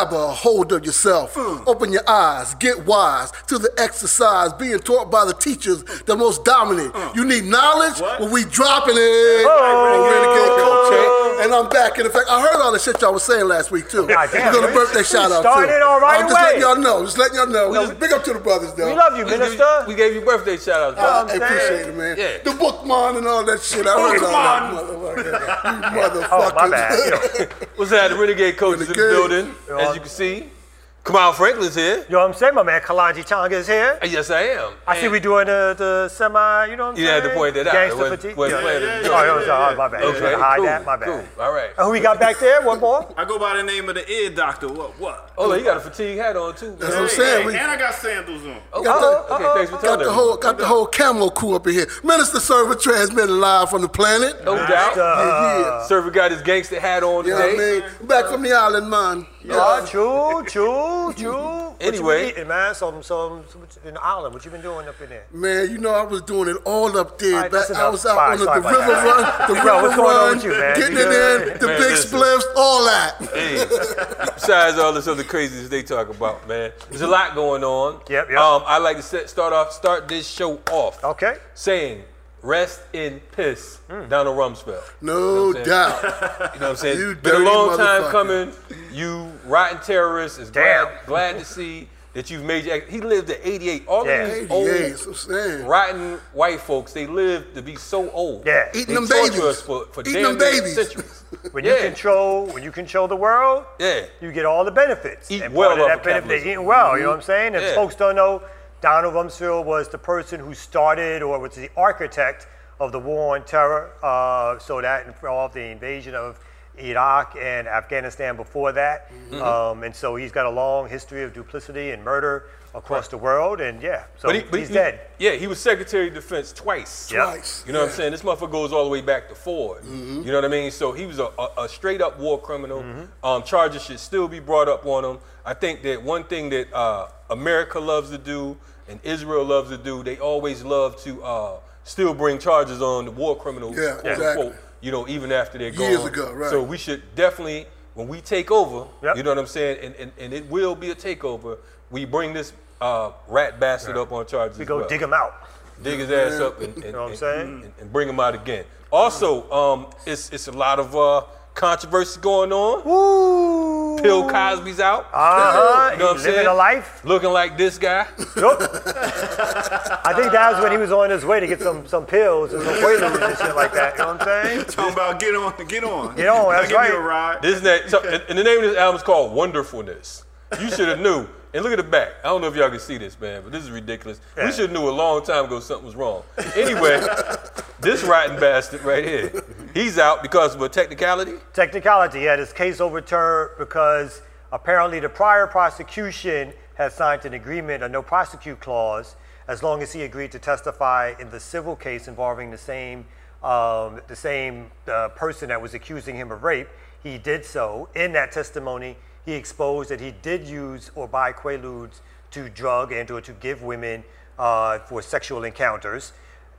Grab a hold of yourself. Open your eyes. Get wise to the exercise being taught by the teachers, the most dominant. You need knowledge? Well, we dropping it. Renegade Culture. And I'm back. And in fact, I heard all the shit y'all was saying last week too. God damn, We're gonna birthday shout out Started too. all right I'm just letting y'all know. Just letting y'all know. Just big up to the brothers though. We love you, We gave you- We gave you birthday shout outs, I bro. I'm appreciate it, man. Yeah. The bookman and all that shit. I heard all that, motherfucker. You motherfuckers. Oh, my bad. You What's that? The Renegade Coach is in the Renegade. building, as you can see. Kamau Franklin's here. you know what I'm saying? My man Kalonji Changa is here. Uh, Yes, I am. I see And we doing the, the semi, you know what I'm You saying? had to point that out. Gangster wasn't- fatigue. wasn't Yeah. playing Oh, the yeah, yeah, yeah, my bad. Okay, Hide cool, that, my bad. cool. All right. And who we got back there? One more? I go by the name of the ear doctor. What? What? Oh, he got a fatigue hat on too. That's what I'm saying. We and I got sandals on. Okay, got the- okay, thanks for telling got the whole got the whole camo crew up in here. Minister Server transmitting live from the planet. No doubt. Yeah, yeah. Server got his gangster hat on You know what I mean? Back from the island, man. Yeah, true, true, true. What Anyway. you been eating, man? Some, some, some in the island. What you been doing up in there? Man, you know I was doing it all up there. All right, Back, that's I was out Fine, on the, the river that. run, the Yo, river what's going on run, with you, man? getting You it in, the Man, big listen. spliffs, all that. Hey, besides all this other craziness they talk about, man, there's a lot going on. Yep, yep. Um, I like to set, start off, start this show off Okay. saying, "Rest in piss, hmm. Donald Rumsfeld." No You know what I'm saying? doubt. You know what I'm saying? You Been a long time coming. You rotten terrorist is Damn. glad, glad to see that you've made your. He lived at 88. All Yeah. of these 88, old that's what I'm saying. rotten white folks, they live to be so old. Yeah. They Eating them babies. us for, for Eating damn them babies. centuries. When you control, when you control the world, Yeah. you get all the benefits. Eat and well part of that of benefit, capitalism. eating well. You know what I'm mm-hmm. saying? If Yeah. folks don't know, Donald Rumsfeld was the person who started or was the architect of the war on terror. Uh, so that involved the invasion of Iraq and Afghanistan before that. Mm-hmm. Um, and so he's got a long history of duplicity and murder across the world. And yeah, so he- he's he- dead. Yeah, he was Secretary of Defense twice. Yeah. Twice. You know what I'm saying? This motherfucker goes all the way back to Ford. You know what I mean? So he was a, a, a straight up war criminal. Um, charges should still be brought up on him. I think that one thing that uh, America loves to do and Israel loves to do, they always love to uh, still bring charges on the war criminals, Yeah, quote exactly. unquote, you know, even after they're Years gone. ago, right. So we should definitely, when we take over, Yep. you know what I'm saying, and, and, and it will be a takeover, we bring this uh, rat bastard up on charges. We as go well dig him out. dig his ass up and, and, know what I'm and- saying? and- and bring him out again. Also, um, it's it's a lot of uh, controversy going on. Woo! Bill Cosby's out. Uh-huh. You know what I'm living saying? a life. Looking like this guy. I think that was when he was on his way to get some some pills and some Quaaludes and shit like that. You know what I'm saying? Talking about get on, get on. Get on, I'll that's give right. you a ride. This that, so, and, and the name of this album is called Wonderfulness. You should have knew. And look at the back. I don't know if y'all can see this, man, but this is ridiculous. Yeah. We should have knew a long time ago something was wrong. Anyway, this rotten bastard right here, he's out because of a technicality. Technicality, he had his case overturned because apparently the prior prosecution had signed an agreement, a no prosecute clause, as long as he agreed to testify in the civil case involving the same um, the same uh, person that was accusing him of rape. He did so. In that testimony, he exposed that he did use or buy Quaaludes to drug and or to give women uh, for sexual encounters.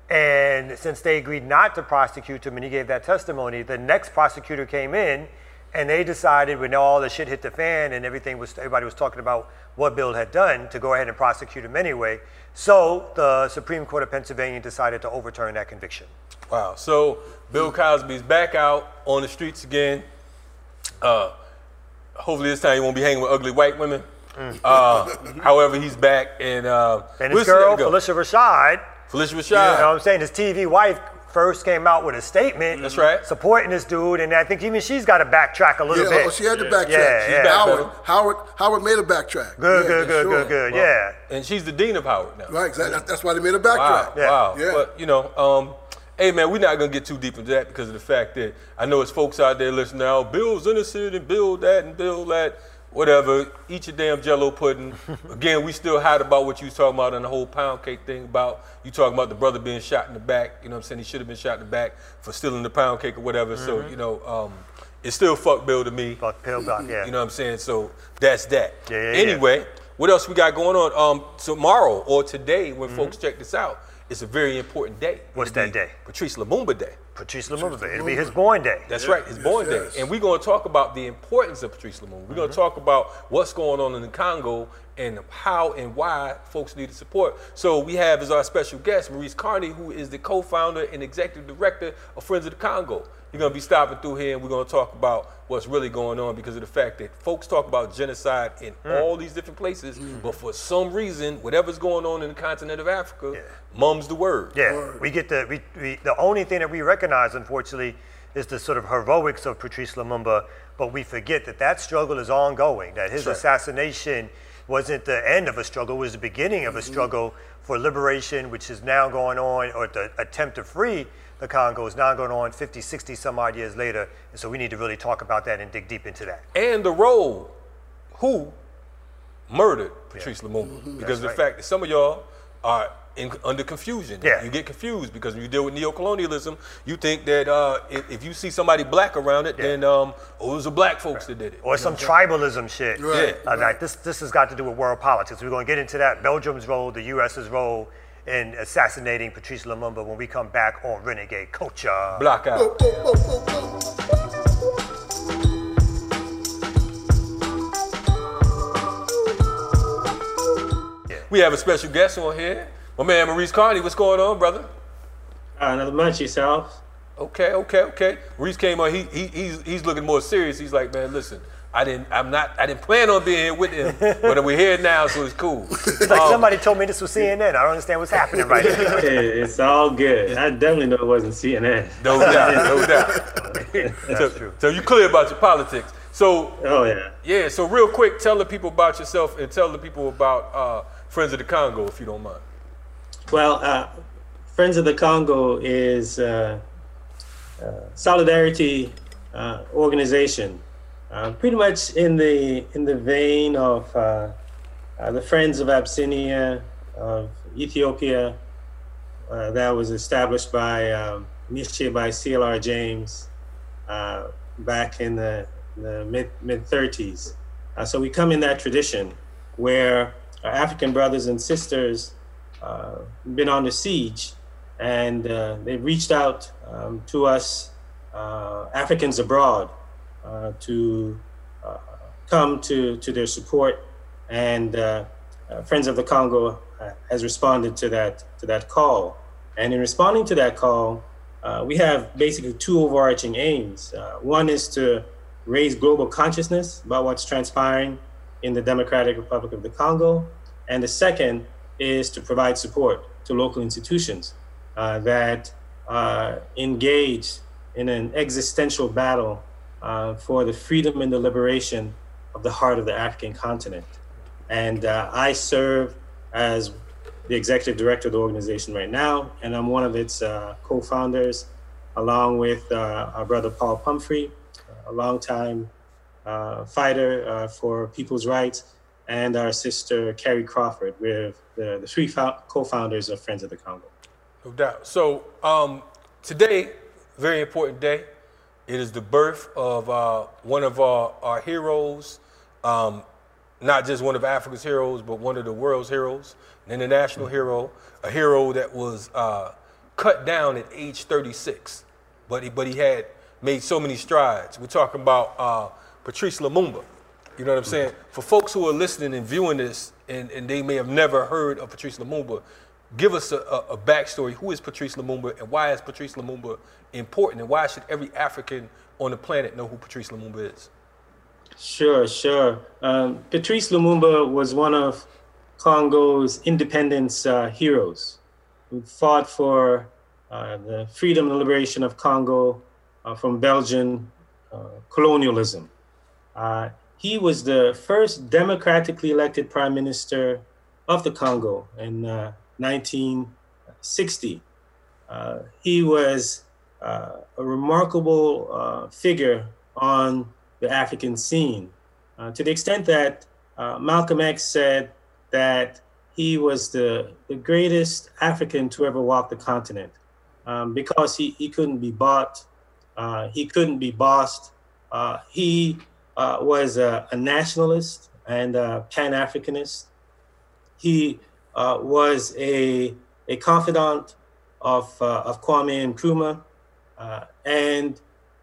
And since they agreed not to prosecute him and he gave that testimony, the next prosecutor came in and they decided when all the shit hit the fan and everything was everybody was talking about what Bill had done to go ahead and prosecute him anyway. So the Supreme Court of Pennsylvania decided to overturn that conviction. Wow. So Bill Cosby's back out on the streets again. Uh, hopefully this time he won't be hanging with ugly white women. Uh, however, he's back and uh, And we'll his girl, it go. Phylicia Rashad, Phylicia you know what Rashad. I'm saying, his TV wife first came out with a statement That's right. supporting this dude, and I think even she's got to backtrack a little Yeah, bit. oh, she had to backtrack. Yeah, She's yeah. Howard, Backpedal. Howard, Howard made a backtrack. Good, Yeah, good, good, sure. good, good. yeah. and she's the dean of Howard now. Right, exactly. That's, that's why they made a Wow, backtrack. Yeah. wow. Yeah. But you know, um, hey man, we're not gonna get too deep into that because of the fact that I know it's folks out there listening now. Bill's innocent and Bill that and Bill that. Whatever, eat your damn Jello pudding. Again, we still hot about what you was talking about and the whole pound cake thing about you talking about the brother being shot in the back. You know what I'm saying? He should have been shot in the back for stealing the pound cake or whatever. So you know, um, it's still fuck Bill to me. Fuck Bill yeah. You know what I'm saying? So that's that. Yeah, yeah, yeah. anyway, what else we got going on? Um, tomorrow or today, when Mm-hmm. folks check this out, it's a very important day. What's It'll that day? Patrice Lumumba Day. Patrice Lumumba. Day. It'll be his born day. That's Yeah. right, his born day. And we're going to talk about the importance of Patrice Lumumba. We're going to mm-hmm. talk about what's going on in the Congo and how and why folks need to support. So we have as our special guest Maurice Carney, who is the co-founder and executive director of Friends of the Congo. You're going to be stopping through here and we're going to talk about what's really going on because of the fact that folks talk about genocide in mm. all these different places, mm. but for some reason, whatever's going on in the continent of Africa, mum's the word. Yeah, we get the we, we, the only thing that we recognize, unfortunately, is the sort of heroics of Patrice Lumumba, but we forget that that struggle is ongoing. That his right. assassination wasn't the end of a struggle; it was the beginning of a mm-hmm. struggle for liberation, which is now going on, or the attempt to free the Congo is now going on 50, 60 some odd years later. And so we need to really talk about that and dig deep into that. and the role who murdered Patrice Lumumba mm-hmm. because of the right. fact that some of y'all are in, under confusion. Yeah. You get confused because when you deal with neocolonialism, you think that uh, if, if you see somebody black around it, then um, oh, it was the black folks that did it. or some tribalism shit. Right, Uh, like this, this has got to do with world politics. We're going to get into that. Belgium's role, the U.S.'s role in assassinating Patrice Lumumba when we come back on Renegade Culture. Block out. Whoa, whoa, whoa, whoa, whoa. We have a special guest on here. My man Maurice Carney, what's going on, brother? Uh, another munch yourself. Okay, okay, okay. Maurice came on. He, he he's he's looking more serious. He's like, man, listen, I didn't I'm not I didn't plan on being here with him, but we're here now, so it's cool. It's like somebody told me this was CNN. I don't understand what's happening right now. It's all good. I definitely know it wasn't CNN. No doubt, no doubt. so, true. so you clear about your politics. So Oh yeah. yeah, so real quick, tell the people about yourself and tell the people about uh, Friends of the Congo, if you don't mind. Well, uh, Friends of the Congo is uh, uh, solidarity uh, organization, pretty much in the in the vein of the Friends of Abyssinia of Ethiopia, that was established by um, initiated by CLR James back in the, the mid mid 30s. Uh, so we come in that tradition where our African brothers and sisters been on the siege, and uh, they reached out um, to us, uh, Africans abroad, uh, to uh, come to, to their support, and uh, uh, Friends of the Congo uh, has responded to that to that call. And in responding to that call, uh, we have basically two overarching aims. Uh, one is to raise global consciousness about what's transpiring in the Democratic Republic of the Congo, and the second is to provide support to local institutions uh, that uh, engage in an existential battle uh, for the freedom and the liberation of the heart of the African continent. And uh, I serve as the executive director of the organization right now, and I'm one of its uh, co-founders, along with uh, our brother Paul Pumphrey, a longtime uh, fighter for people's rights, and our sister Carrie Crawford. We're the, the three fo- co-founders of Friends of the Congo. No doubt. So um, today, very important day. It is the birth of uh, one of our, our heroes, um, not just one of Africa's heroes, but one of the world's heroes, an international hero, a hero that was uh, cut down at age 36, but he, but he had made so many strides. We're talking about uh, Patrice Lumumba. You know what I'm saying? For folks who are listening and viewing this, and, and they may have never heard of Patrice Lumumba, give us a, a, a backstory. Who is Patrice Lumumba, and why is Patrice Lumumba important, and why should every African on the planet know who Patrice Lumumba is? Sure, sure. Um, Patrice Lumumba was one of Congo's independence uh, heroes who fought for uh, the freedom and liberation of Congo uh, from Belgian uh, colonialism. He was the first democratically elected prime minister of the Congo in uh, 1960. Uh, he was uh, a remarkable uh, figure on the African scene, uh, to the extent that uh, Malcolm X said that he was the, the greatest African to ever walk the continent um, because he, he couldn't be bought, he couldn't be bossed. He uh, was a, a nationalist and a Pan Africanist. He uh, was a, a confidant of, uh, of Kwame Nkrumah. Uh, and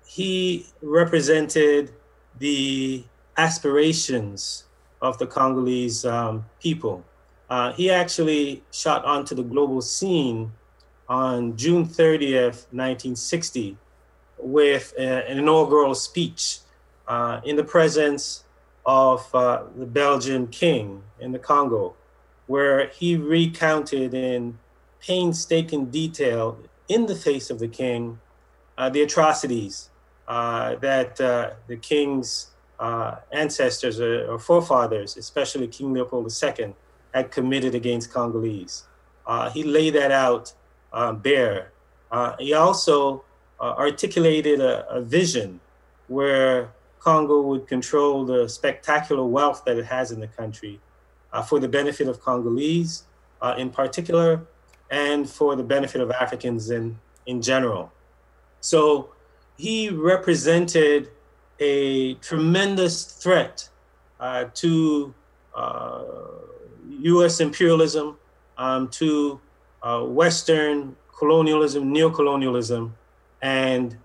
he represented the aspirations of the Congolese um, people. Uh, he actually shot onto the global scene on June 30th, 1960, with a, an inaugural speech uh, in the presence of uh, the Belgian king in the Congo, where he recounted in painstaking detail, in the face of the king, uh, the atrocities uh, that uh, the king's uh, ancestors or, or, forefathers, especially King Leopold II, had committed against Congolese. he laid that out bare. he also articulated a, a vision where Congo would control the spectacular wealth that it has in the country uh, for the benefit of Congolese uh, in particular and for the benefit of Africans in, in general. So he represented a tremendous threat uh, to US uh, imperialism, um, to uh, Western colonialism, neocolonialism, and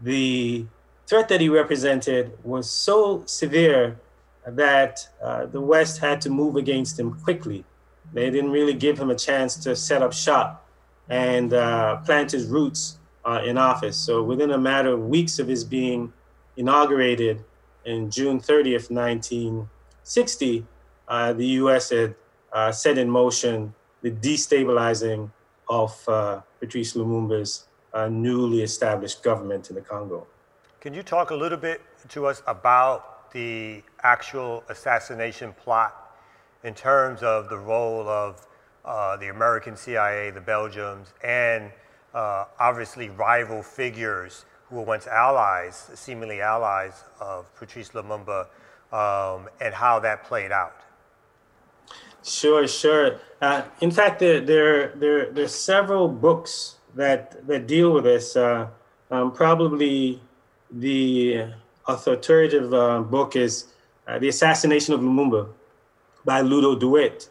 the threat that he represented was so severe that uh, the West had to move against him quickly. They didn't really give him a chance to set up shop and uh, plant his roots uh, in office. So within a matter of weeks of his being inaugurated in June 30th, 1960, uh, the U.S. had uh, set in motion the destabilizing of uh, Patrice Lumumba's newly established government in the Congo. Can you talk a little bit to us about the actual assassination plot in terms of the role of uh, the American CIA, the Belgians, and uh, obviously rival figures who were once allies, seemingly allies of Patrice Lumumba, um, and how that played out? Sure, sure. Uh, in fact, there, there, there, there are several books that, that deal with this. Uh, um, probably the authoritative uh, book is uh, The Assassination of Lumumba by Ludo De Witte.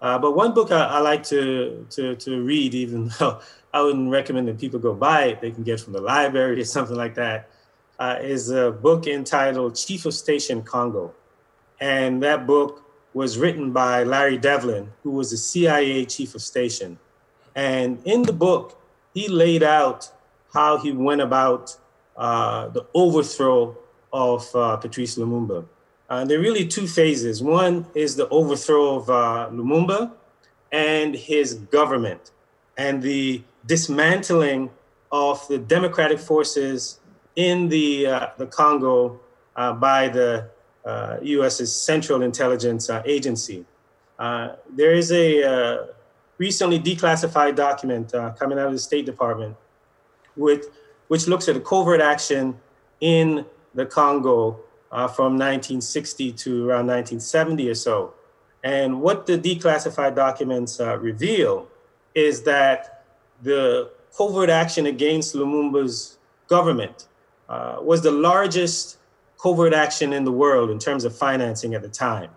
Uh, but one book I, I, like to, to, to read, even though I wouldn't recommend that people go buy it, they can get from the library or something like that, uh, is a book entitled Chief of Station Congo. And that book was written by Larry Devlin, who was the CIA chief of station. And in the book, he laid out how he went about the overthrow of uh, Patrice Lumumba. Uh, there are really two phases. One is the overthrow of uh, Lumumba and his government, and the dismantling of the democratic forces in the, uh, the Congo uh, by the US's Central Intelligence Agency. there is a recently declassified document coming out of the State Department with which looks at a covert action in the Congo uh, from 1960 to around 1970 or so. And what the declassified documents uh, reveal is that the covert action against Lumumba's government uh, was the largest covert action in the world in terms of financing at the time.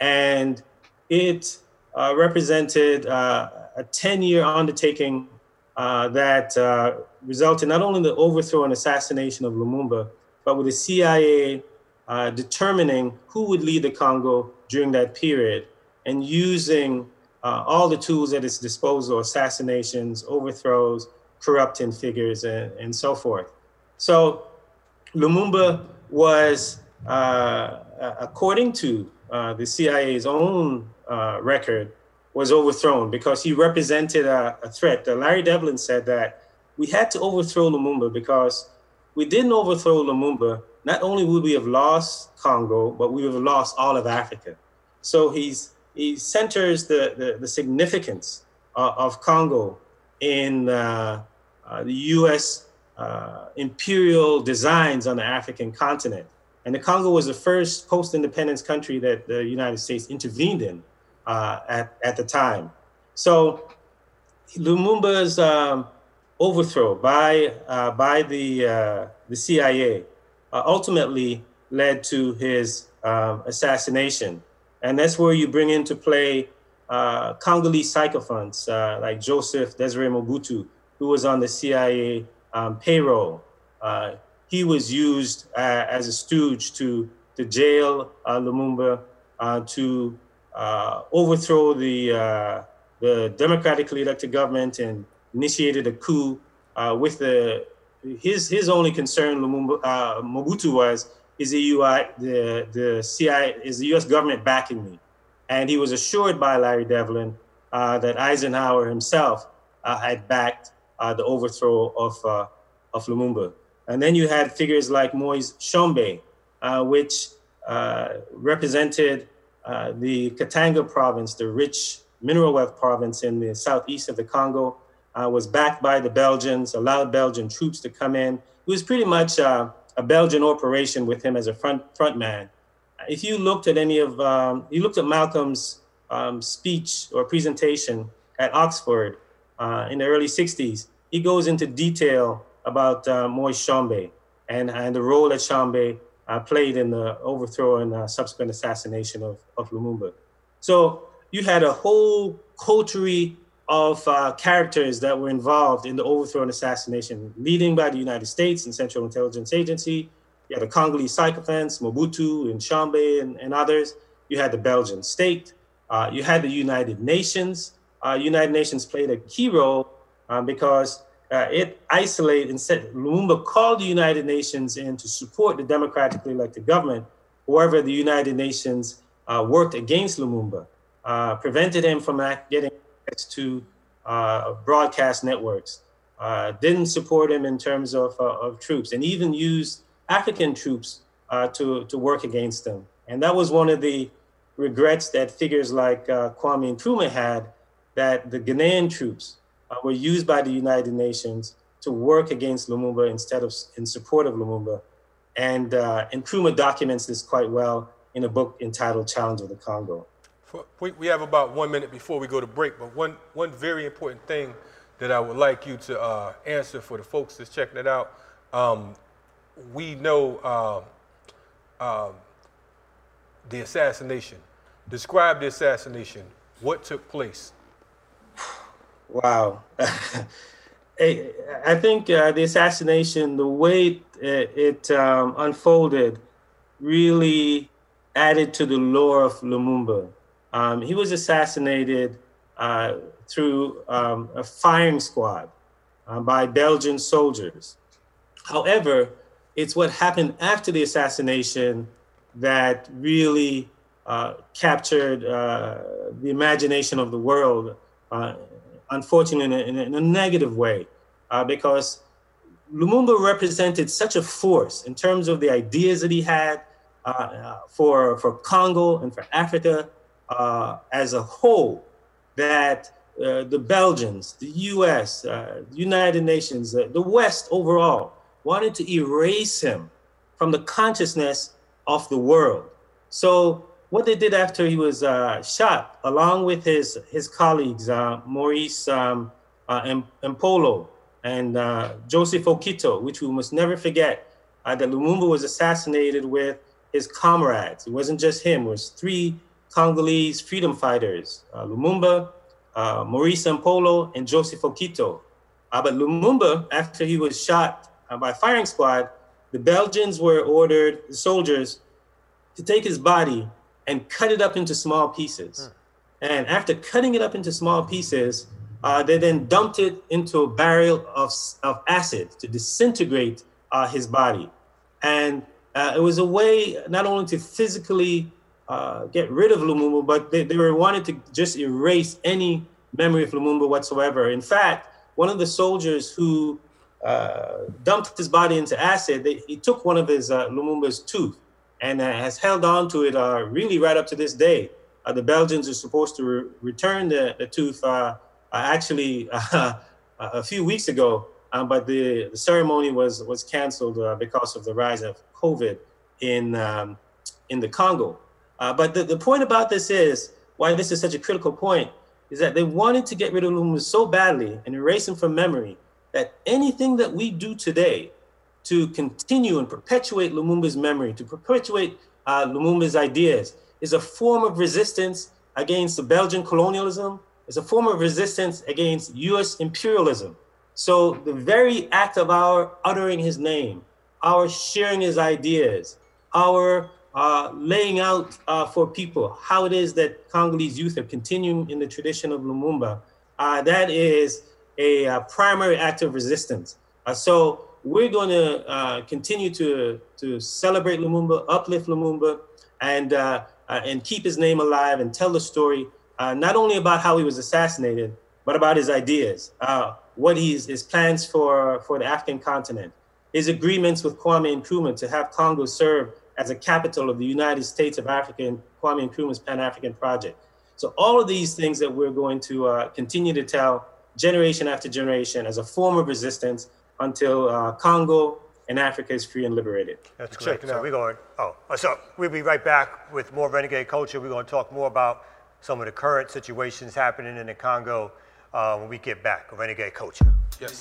And it uh, represented uh, a 10 year undertaking uh, that resulted not only in the overthrow and assassination of Lumumba, but with the CIA uh, determining who would lead the Congo during that period and using uh, all the tools at its disposal assassinations, overthrows, corrupting figures, and, and so forth. So Lumumba was, uh, according to the CIA's own record, was overthrown because he represented a, a threat. Uh, Larry Devlin said that we had to overthrow Lumumba because we didn't overthrow Lumumba, not only would we have lost Congo, but we would have lost all of Africa. So he's he centers the, the, the significance uh, of Congo in uh, uh, the U.S. Uh, imperial designs on the African continent. And the Congo was the first post-independence country that the United States intervened in uh, at, at the time. So Lumumba's um, overthrow by, uh, by the, uh, the CIA uh, ultimately led to his um, assassination. And that's where you bring into play Congolese sycophants like Joseph Desiré Mobutu, who was on the CIA um, payroll. Uh, he was used uh, as a stooge to, to jail uh, Lumumba, uh, to uh, overthrow the, uh, the democratically elected government and initiated a coup with the, his, his only concern, Lumumba, Mobutu was, is the, UI, the, the CIA, is the US government backing me? And he was assured by Larry Devlin that Eisenhower himself had backed the overthrow of, of Lumumba. And then you had figures like Moise Tshombe, uh, which uh, represented uh, the Katanga province, the rich mineral wealth province in the southeast of the Congo, uh, was backed by the Belgians, allowed Belgian troops to come in. It was pretty much uh, a Belgian operation with him as a front, front man. If you looked at any of, um, you looked at Malcolm's um, speech or presentation at Oxford uh, in the early 60s, he goes into detail about uh, Moise Tshombe and, and the role that Tshombe uh, played in the overthrow and uh, subsequent assassination of, of Lumumba. So you had a whole coterie of uh, characters that were involved in the overthrow and assassination, leading by the United States and Central Intelligence Agency. You had the Congolese sycophants, Mobutu and Tshombe and, and others. You had the Belgian state. Uh, you had the United Nations. Uh, United Nations played a key role um, because uh, it isolated and said Lumumba called the United Nations in to support the democratically elected government. However, the United Nations uh, worked against Lumumba, uh, prevented him from getting access to uh, broadcast networks, uh, didn't support him in terms of, uh, of troops, and even used African troops to, to work against them. And that was one of the regrets that figures like Kwame Nkrumah had that the Ghanaian troops uh, were used by the United Nations to work against Lumumba instead of in support of Lumumba. And, uh, Nkrumah documents this quite well in a book entitled Challenge of the Congo. We, we have about one minute before we go to break, but one, one very important thing that I would like you to uh, answer for the folks that's checking it out. Um, we know uh, uh, the assassination. Describe the assassination. What took place? Wow. I think uh, the assassination, the way it, it um, unfolded, really added to the lore of Lumumba. Um, he was assassinated uh, through um, a firing squad uh, by Belgian soldiers. However, it's what happened after the assassination that really uh, captured uh, the imagination of the world uh, unfortunately, in a, in a, negative way, uh, because Lumumba represented such a force in terms of the ideas that he had for, for Congo and for Africa uh, as a whole, that uh, the Belgians, the US, the United Nations, the West overall wanted to erase him from the consciousness of the world. So what they did after he was uh, shot, along with his his colleagues uh, Maurice um, uh, Mpolo and uh, Joseph Okito, which we must never forget, uh, that Lumumba was assassinated with his comrades. It wasn't just him; it was three Congolese freedom fighters: uh, Lumumba, uh, Maurice Mpolo, and Joseph Okito. but Lumumba, after he was shot by firing squad, the Belgians were ordered, the soldiers, to take his body and cut it up into small pieces. And after cutting it up into small pieces, uh, they then dumped it into a barrel of, of acid to disintegrate uh, his body. And uh, it was a way not only to physically uh, get rid of Lumumba, but they, they were wanted to just erase any memory of Lumumba whatsoever. In fact, one of the soldiers who uh, dumped his body into acid, they, he took one of his uh, Lumumba's tooth and uh, has held on to it uh, really right up to this day. The Belgians are supposed to re- return the, the tooth actually a few weeks ago, um, but the, the, ceremony was was canceled because of the rise of COVID in um, in the Congo. But the, the point about this is why this is such a critical point is that they wanted to get rid of Lumumba so badly and erase him from memory that anything that we do today to continue and perpetuate Lumumba's memory, to perpetuate uh, Lumumba's ideas, is a form of resistance against the Belgian colonialism, is a form of resistance against US imperialism. So the very act of our uttering his name, our sharing his ideas, our uh, laying out uh, for people how it is that Congolese youth are continuing in the tradition of Lumumba, uh, that is a, uh, primary act of resistance. Uh, so we're going to uh, continue to, to celebrate Lumumba, uplift Lumumba, and, and keep his name alive and tell the story, not only about how he was assassinated, but about his ideas, what he's, his plans for, for the African continent, his agreements with Kwame Nkrumah to have Congo serve as a capital of the United States of Africa and Kwame Nkrumah's Pan African Project. So, all of these things that we're going to uh, continue to tell generation after generation as a form of resistance until uh, Congo and Africa is free and liberated. That's correct. So, we're going, oh, so we'll be right back with more renegade culture. We're going to talk more about some of the current situations happening in the Congo uh, when we get back. Renegade culture. Yes.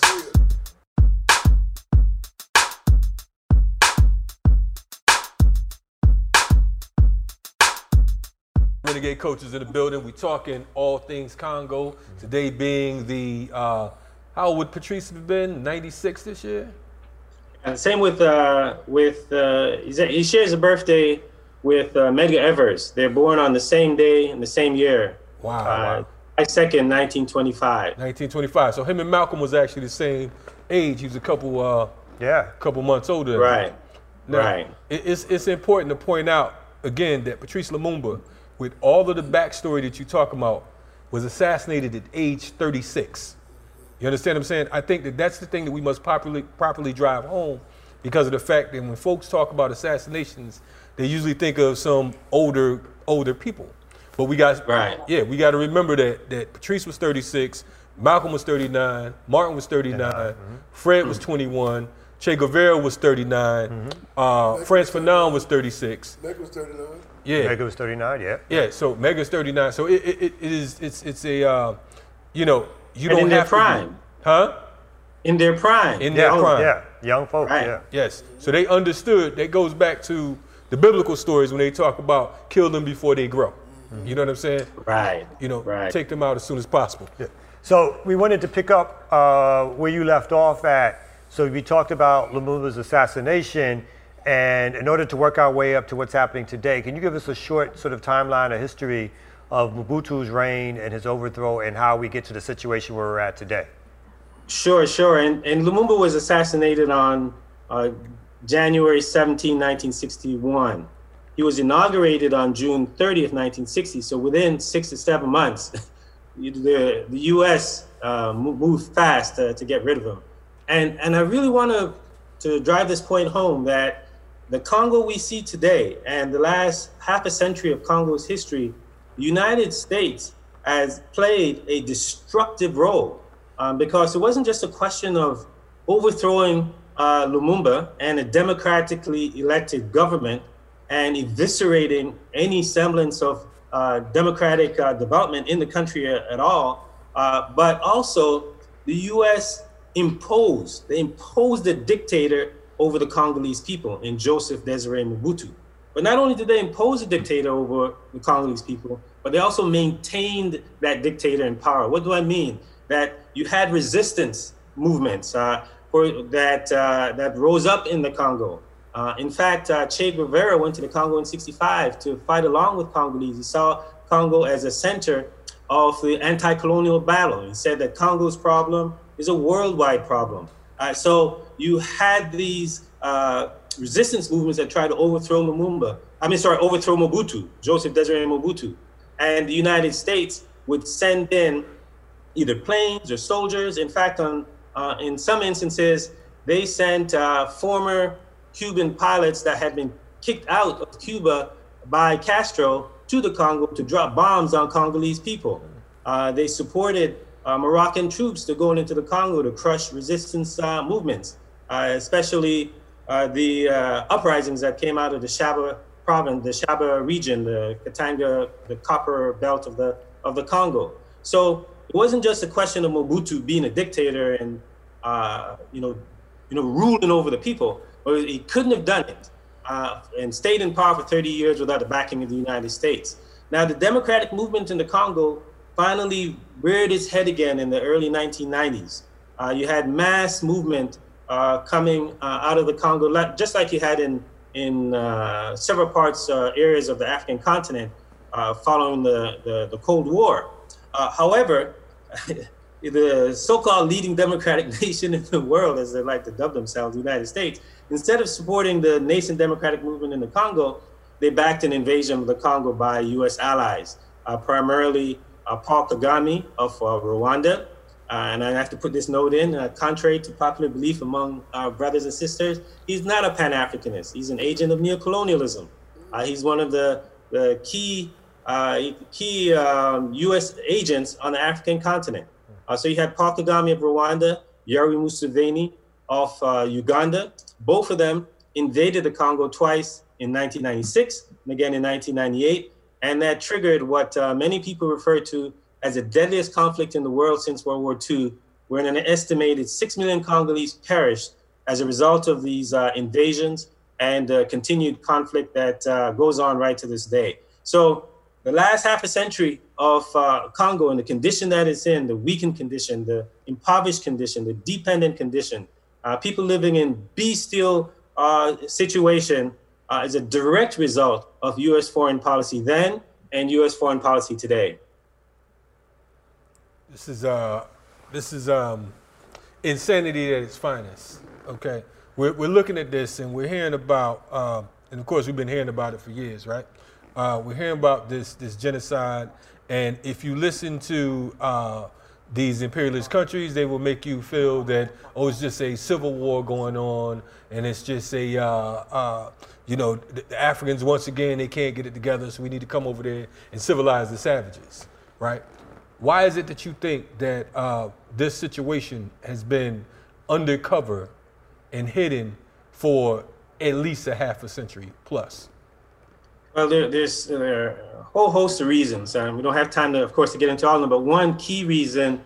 Renegade coaches in the building. We talking all things Congo. Today being the uh, how would Patrice have been? 96 this year. And same with uh, with uh, he shares a birthday with uh, Medgar Evers. They're born on the same day in the same year. Wow. Uh, July 2nd, 1925. 1925. So him and Malcolm was actually the same age. He was a couple uh, yeah, couple months older. Right. Now, right. It's it's important to point out again that Patrice Lumumba with all of the backstory that you talk about, was assassinated at age 36. You understand what I'm saying? I think that that's the thing that we must properly properly drive home because of the fact that when folks talk about assassinations, they usually think of some older older people. But we got right. yeah, we got to remember that that Patrice was 36, Malcolm was 39, Martin was 39, mm-hmm. Fred was 21, Che Guevara was 39, mm-hmm. uh, Frantz Fanon was 36. Beck was 39. Yeah. Medgar was 39, yeah. Yeah, so Medgar's 39. So it, it, it is, it's, it's a, uh, you know, you and don't in have their prime. To, huh? In their prime. In their yeah, prime. Yeah, young folks, Right. yeah. Yes. So they understood. That goes back to the biblical stories when they talk about kill them before they grow. You know what I'm saying? Right. You know, Right. take them out as soon as possible. Yeah. So we wanted to pick up uh, where you left off at. So we talked about Lumumba's assassination, and in order to work our way up to what's happening today, can you give us a short sort of timeline or history of Mobutu's reign and his overthrow, and how we get to the situation where we're at today? Sure, sure. And, and Lumumba was assassinated on uh, January 17, 1961. He was inaugurated on June 30th, 1960. So within six to seven months, the, the U.S. Uh, moved fast uh, to get rid of him. And, and I really want to, to drive this point home that the Congo we see today and the last half a century of Congo's history, the United States has played a destructive role um, because it wasn't just a question of overthrowing uh, Lumumba and a democratically elected government and eviscerating any semblance of uh, democratic uh, development in the country at, at all, uh, but also the U.S. imposed, they imposed a dictator over the Congolese people in Joseph Desiree Mobutu. But not only did they impose a dictator over the Congolese people, but they also maintained that dictator in power. What do I mean? That you had resistance movements uh, for, that, uh, that rose up in the Congo. Uh, in fact, uh, Che Guevara went to the Congo in 65 to fight along with Congolese. He saw Congo as a center of the anti-colonial battle. He said that Congo's problem is a worldwide problem. Uh, so you had these uh, resistance movements that tried to overthrow Lumumba. I mean, sorry, overthrow Mobutu, Joseph Desiree Mobutu. And the United States would send in either planes or soldiers. In fact, on, uh, in some instances, they sent uh, former Cuban pilots that had been kicked out of Cuba by Castro to the Congo to drop bombs on Congolese people. Uh, they supported uh, Moroccan troops to go into the Congo to crush resistance uh, movements, especially uh, the uh, uprisings that came out of the Shaba province, the Shaba region, the Katanga, the copper belt of the of the Congo. So it wasn't just a question of Mobutu being a dictator and you know, you know, ruling over the people, but he couldn't have done it and stayed in power for 30 years without the backing of the United States. Now, the democratic movement in the Congo finally reared its head again in the early 1990s. uh, you had mass movement uh, coming uh, out of the Congo, just like you had in in uh, several parts uh, areas of the African continent following the, the, the Cold War. however, the so-called leading democratic nation in the world, as they like to dub themselves, the United States, instead of supporting the nascent democratic movement in the Congo, they backed an invasion of the Congo by U.S. allies, uh, primarily uh, Paul Kagame of uh, Rwanda. Uh, and I have to put this note in, uh, contrary to popular belief among our brothers and sisters, he's not a Pan Africanist. He's an agent of neocolonialism. Uh, he's one of the, the key, key um, U.S. agents on the African continent. so you had Paul Kagame of Rwanda, Yoweri Museveni of Uganda. Both of them invaded the Congo twice in 1996 and again in 1998. And that triggered what uh, many people refer to as the deadliest conflict in the world since World War II, where an estimated 6 million Congolese perished as a result of these uh, invasions and uh, continued conflict that uh, goes on right to this day. So, the last half a century of uh, Congo and the condition that it's in, the weakened condition, the impoverished condition, the dependent condition, uh, people living in bestial situation uh, is a direct result of U.S. foreign policy then and U.S. foreign policy today. This is uh, this is um, insanity at its finest. Okay, we're we're looking at this and we're hearing about, uh, and of course we've been hearing about it for years, right? Uh, we're hearing about this this genocide, and if you listen to uh, these imperialist countries, they will make you feel that oh, it's just a civil war going on, and it's just a uh, uh, you know the, the, Africans once again they can't get it together, so we need to come over there and civilize the savages, right? Why is it that you think that uh, this situation has been undercover and hidden for at least a half a century plus? Well, there, there's there a whole host of reasons. Um, we don't have time to, of course, to get into all of them, but one key reason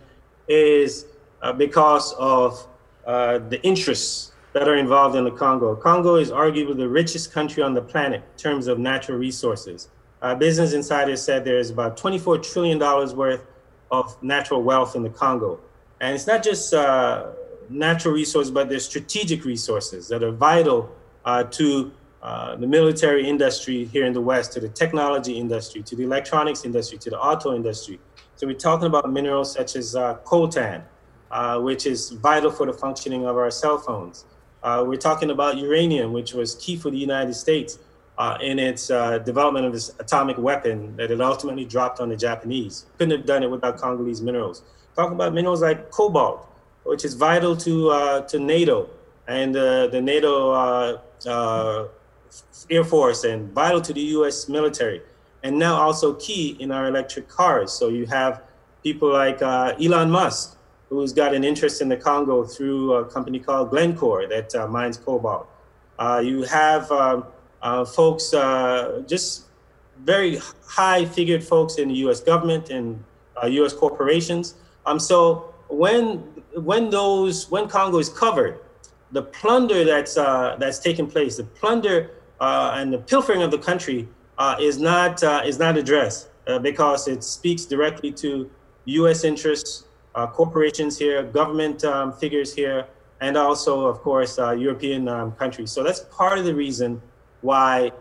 is uh, because of uh, the interests that are involved in the Congo. Congo is arguably the richest country on the planet in terms of natural resources. Uh, Business Insider said there's about $24 trillion worth of natural wealth in the Congo. And it's not just uh, natural resources, but there's strategic resources that are vital uh, to uh, the military industry here in the West, to the technology industry, to the electronics industry, to the auto industry. So we're talking about minerals such as uh, coltan, uh, which is vital for the functioning of our cell phones. Uh, we're talking about uranium, which was key for the United States uh, in its uh, development of this atomic weapon that it ultimately dropped on the Japanese. Couldn't have done it without Congolese minerals. Talking about minerals like cobalt, which is vital to, to NATO and the NATO Air Force and vital to the US military, and now also key in our electric cars. So you have people like uh, Elon Musk, who's got an interest in the Congo through a company called Glencore that uh, mines cobalt. Uh, you have um, uh, folks, uh, just very high figured folks in the US government and US uh, corporations. Um, so when, when those, when Congo is covered, the plunder that's, that's taking place, the plunder uh, and the pilfering of the country uh, is not uh, is not addressed because it speaks directly to U.S. interests, corporations here, government um, figures here, and also, of course, European um, countries. So that's part of the reason why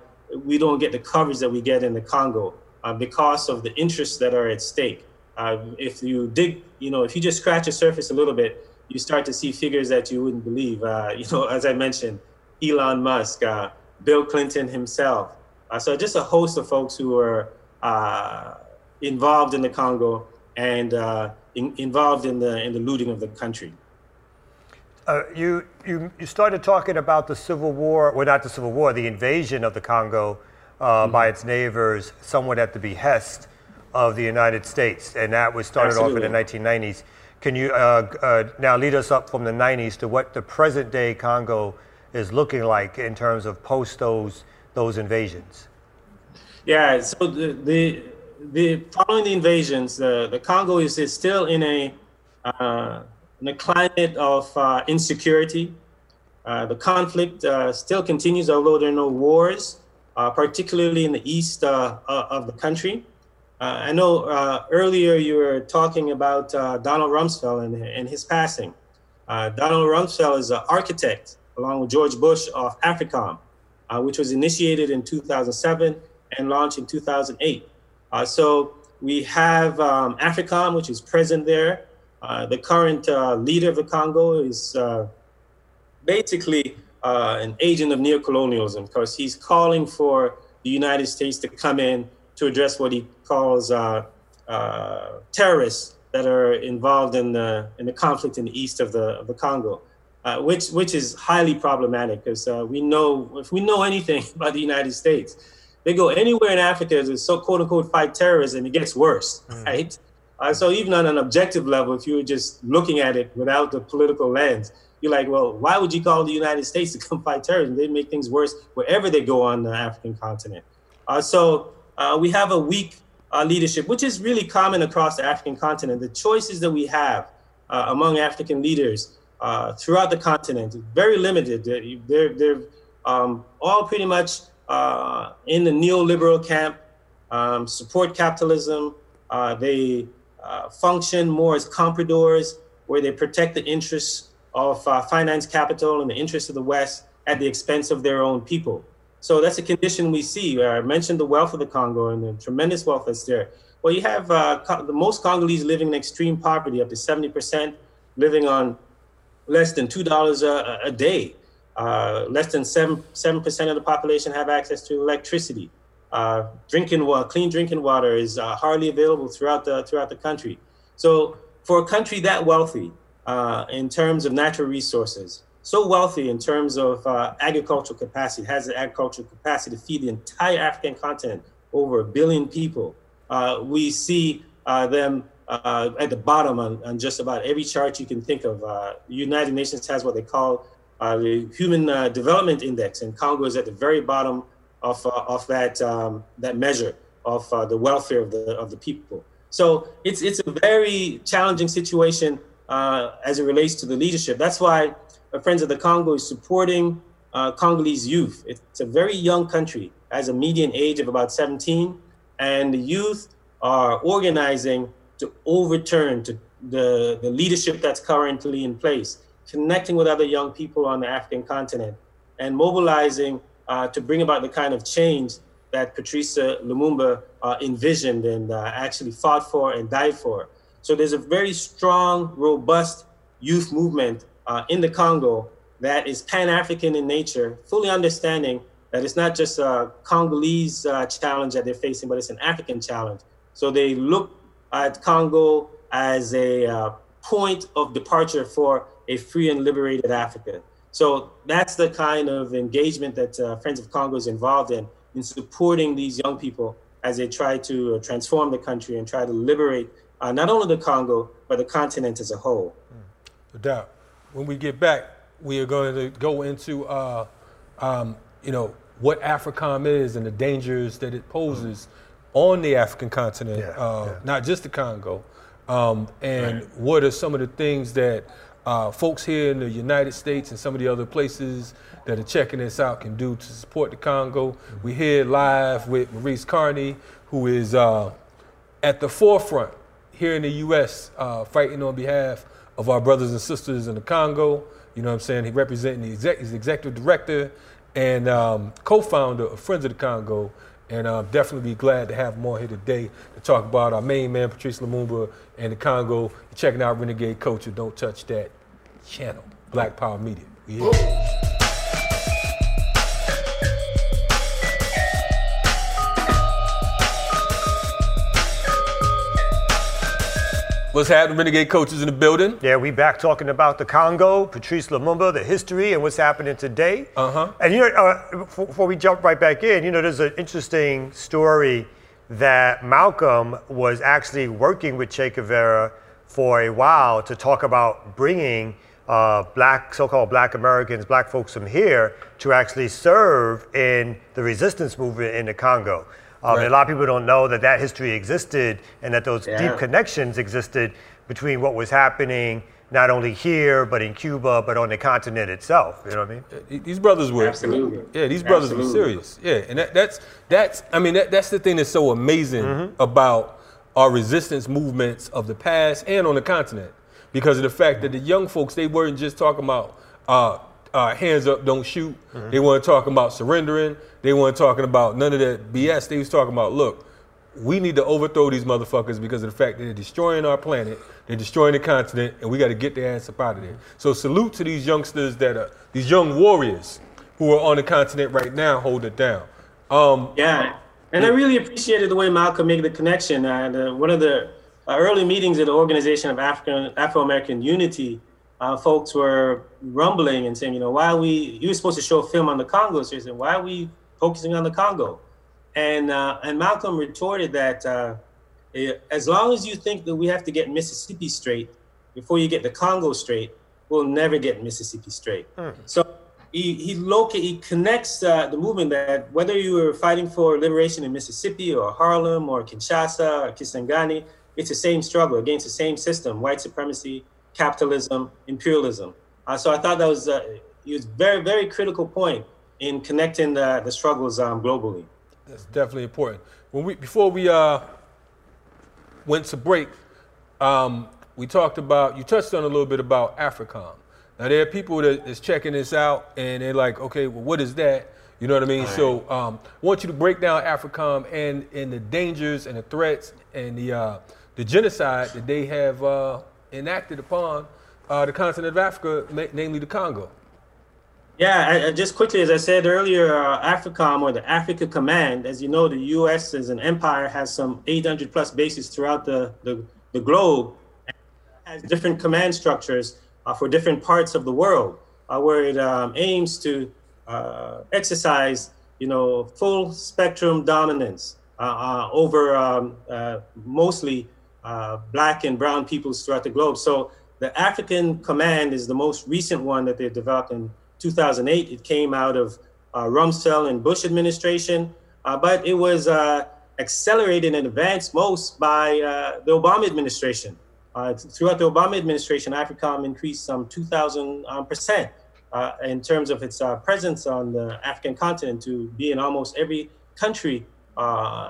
we don't get the coverage that we get in the Congo uh, because of the interests that are at stake. Uh, if you dig, you know, if you just scratch the surface a little bit, you start to see figures that you wouldn't believe. Uh, you know, as I mentioned, Elon Musk, Bill Clinton himself. Uh, so just a host of folks who were uh, involved in the Congo and uh, in, involved in the in the looting of the country. Uh, you, you you started talking about the civil war, well, not the civil war, the invasion of the Congo uh, mm-hmm. by its neighbors, somewhat at the behest of the United States, and that was started Absolutely. off in the 1990s. Can you uh, now lead us up from the 90s to what the present day Congo is looking like in terms of post those those invasions? Yeah, so the the, the following the invasions, the, the Congo is, is still in a uh, in a climate of uh, insecurity. Uh, the conflict uh, still continues, although there are no wars, uh, particularly in the east uh, of the country. I know earlier you were talking about Donald Rumsfeld and, and his passing. Uh, Donald Rumsfeld is an architect, along with George Bush, of AFRICOM, uh, which was initiated in 2007 and launched in 2008. Uh, so we have um, AFRICOM, which is present there. Uh, the current uh, leader of the Congo is uh, basically an agent of neocolonialism because he's calling for the United States to come in to address what he calls terrorists that are involved in the in the conflict in the east of the of the Congo, uh, which which is highly problematic because uh, we know if we know anything about the United States, they go anywhere in Africa to so quote unquote fight terrorism, it gets worse, mm. right? Uh, so even on an objective level, if you were just looking at it without the political lens, you're like, well, why would you call the United States to come fight terrorism? They make things worse wherever they go on the African continent. Uh, so uh, we have a weak uh, leadership, which is really common across the African continent. The choices that we have uh, among African leaders uh, throughout the continent is very limited. They're, they're um, all pretty much in the neoliberal camp, um, support capitalism. They uh, function more as compradors, where they protect the interests of finance capital and the interests of the West at the expense of their own people. So that's a condition we see. I mentioned the wealth of the Congo and the tremendous wealth that's there. Well, you have uh, the most Congolese living in extreme poverty, up to 70%, living on less than $2 a, a day. Uh, less than 7, 7% of the population have access to electricity. Uh, drinking water, clean drinking water is uh, hardly available throughout the, throughout the country. So for a country that wealthy uh, in terms of natural resources, so wealthy in terms of uh, agricultural capacity, has the agricultural capacity to feed the entire African continent, over a billion people. Uh, we see them at the bottom on, on, just about every chart you can think of. United Nations has what they call the Human Development Index, and Congo is at the very bottom of, of that, um, that measure of the welfare of the, of the people. So it's, it's a very challenging situation as it relates to the leadership. That's why Friends of the Congo is supporting uh, Congolese youth. It's a very young country, has a median age of about 17, and the youth are organizing to overturn to the, the leadership that's currently in place, connecting with other young people on the African continent, and mobilizing uh, to bring about the kind of change that Patrice Lumumba uh, envisioned and uh, actually fought for and died for. So there's a very strong, robust youth movement uh, in the Congo that is Pan African in nature, fully understanding that it's not just a Congolese uh, challenge that they're facing, but it's an African challenge. So they look at Congo as a point of departure for a free and liberated Africa. So that's the kind of engagement that uh, Friends of Congo is involved in, in supporting these young people as they try to uh, transform the country and try to liberate uh, not only the Congo, but the continent as a whole. No doubt when we get back, we are going to go into, uh, um, you know, what AFRICOM is and the dangers that it poses on the African continent, yeah, uh, yeah. not just the Congo. Um, and right. what are some of the things that uh, folks here in the United States and some of the other places that are checking this out can do to support the Congo? We're here live with Maurice Carney, who is uh, at the forefront here in the U.S. Uh, fighting on behalf of our brothers and sisters in the Congo. You know what I'm saying? He representing the exec, he's executive director and um, co-founder of Friends of the Congo. And uh, definitely be glad to have more here today to talk about our main man, Patrice Lumumba, and the Congo. Checking out Renegade Culture. Don't touch that channel. Black Power Media. We What's happening, Renegade Coaches in the building? Yeah, we back talking about the Congo, Patrice Lumumba, the history, and what's happening today. Uh-huh. And you know, uh, before we jump right back in, you know, there's an interesting story that Malcolm was actually working with Che Guevara for a while to talk about bringing uh, black, so-called black Americans, black folks from here to actually serve in the resistance movement in the Congo. Um, right. a lot of people don't know that that history existed and that those yeah. deep connections existed between what was happening not only here but in Cuba, but on the continent itself. You know what I mean? These brothers were absolutely. Yeah, these brothers absolutely. were serious. Yeah, and that, that's that's. I mean, that, that's the thing that's so amazing mm-hmm. about our resistance movements of the past and on the continent because of the fact that the young folks they weren't just talking about uh, uh, hands up, don't shoot. They weren't talking about surrendering. They weren't talking about none of that BS. They was talking about look, we need to overthrow these motherfuckers because of the fact that they're destroying our planet, they're destroying the continent, and we got to get their ass up out of there. So salute to these youngsters that are these young warriors who are on the continent right now, hold it down. Um, Yeah, and I really appreciated the way Malcolm made the connection. And uh, one of the uh, early meetings of the Organization of African Afro American Unity, uh, folks were rumbling and saying, you know, why are we? You were supposed to show a film on the Congo, so said, why are we focusing on the Congo? And uh, and Malcolm retorted that uh, eh, as long as you think that we have to get Mississippi straight before you get the Congo straight, we'll never get Mississippi straight. So he he, loca- he connects uh, the movement that whether you were fighting for liberation in Mississippi or Harlem or Kinshasa or Kisangani, it's the same struggle against the same system: white supremacy, capitalism, imperialism. Uh, so I thought that was uh, was very very critical point in connecting the, the struggles um, globally. That's definitely important. When we before we uh went to break, um, we talked about you touched on a little bit about AFRICOM. Now there are people that is checking this out and they're like, okay, well, what is that? You know what I mean? So um, I want you to break down AFRICOM and and the dangers and the threats and the uh, the genocide that they have uh, enacted upon uh, the continent of Africa, ma- namely the Congo. Yeah, I, I- just quickly, as I said earlier, uh, AFRICOM or the Africa Command, as you know, the U.S. as an empire has some 800 plus bases throughout the, the, the globe, has different command structures uh, for different parts of the world, uh, where it um, aims to uh, exercise, you know, full spectrum dominance uh, uh, over um, mostly uh, black and brown peoples throughout the globe. So the African Command is the most recent one that they've developed in 2008. It came out of uh, Rumsfeld and Bush administration, uh, but it was uh, accelerated and advanced most by uh, the Obama administration. Uh, throughout the Obama administration, AFRICOM increased some 2,000 um, percent in terms of its presence on the African continent to be in almost every country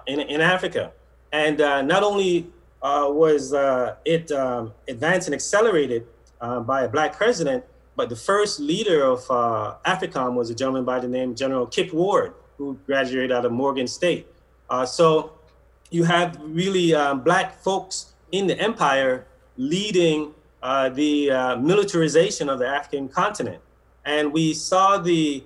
in, in Africa. And not only uh, was uh, it um, advanced and accelerated uh, by a black president, but the first leader of uh, AFRICOM was a gentleman by the name General Kip Ward, who graduated out of Morgan State. Uh, so you have really um, black folks in the empire leading uh, the militarization of the African continent. And we saw the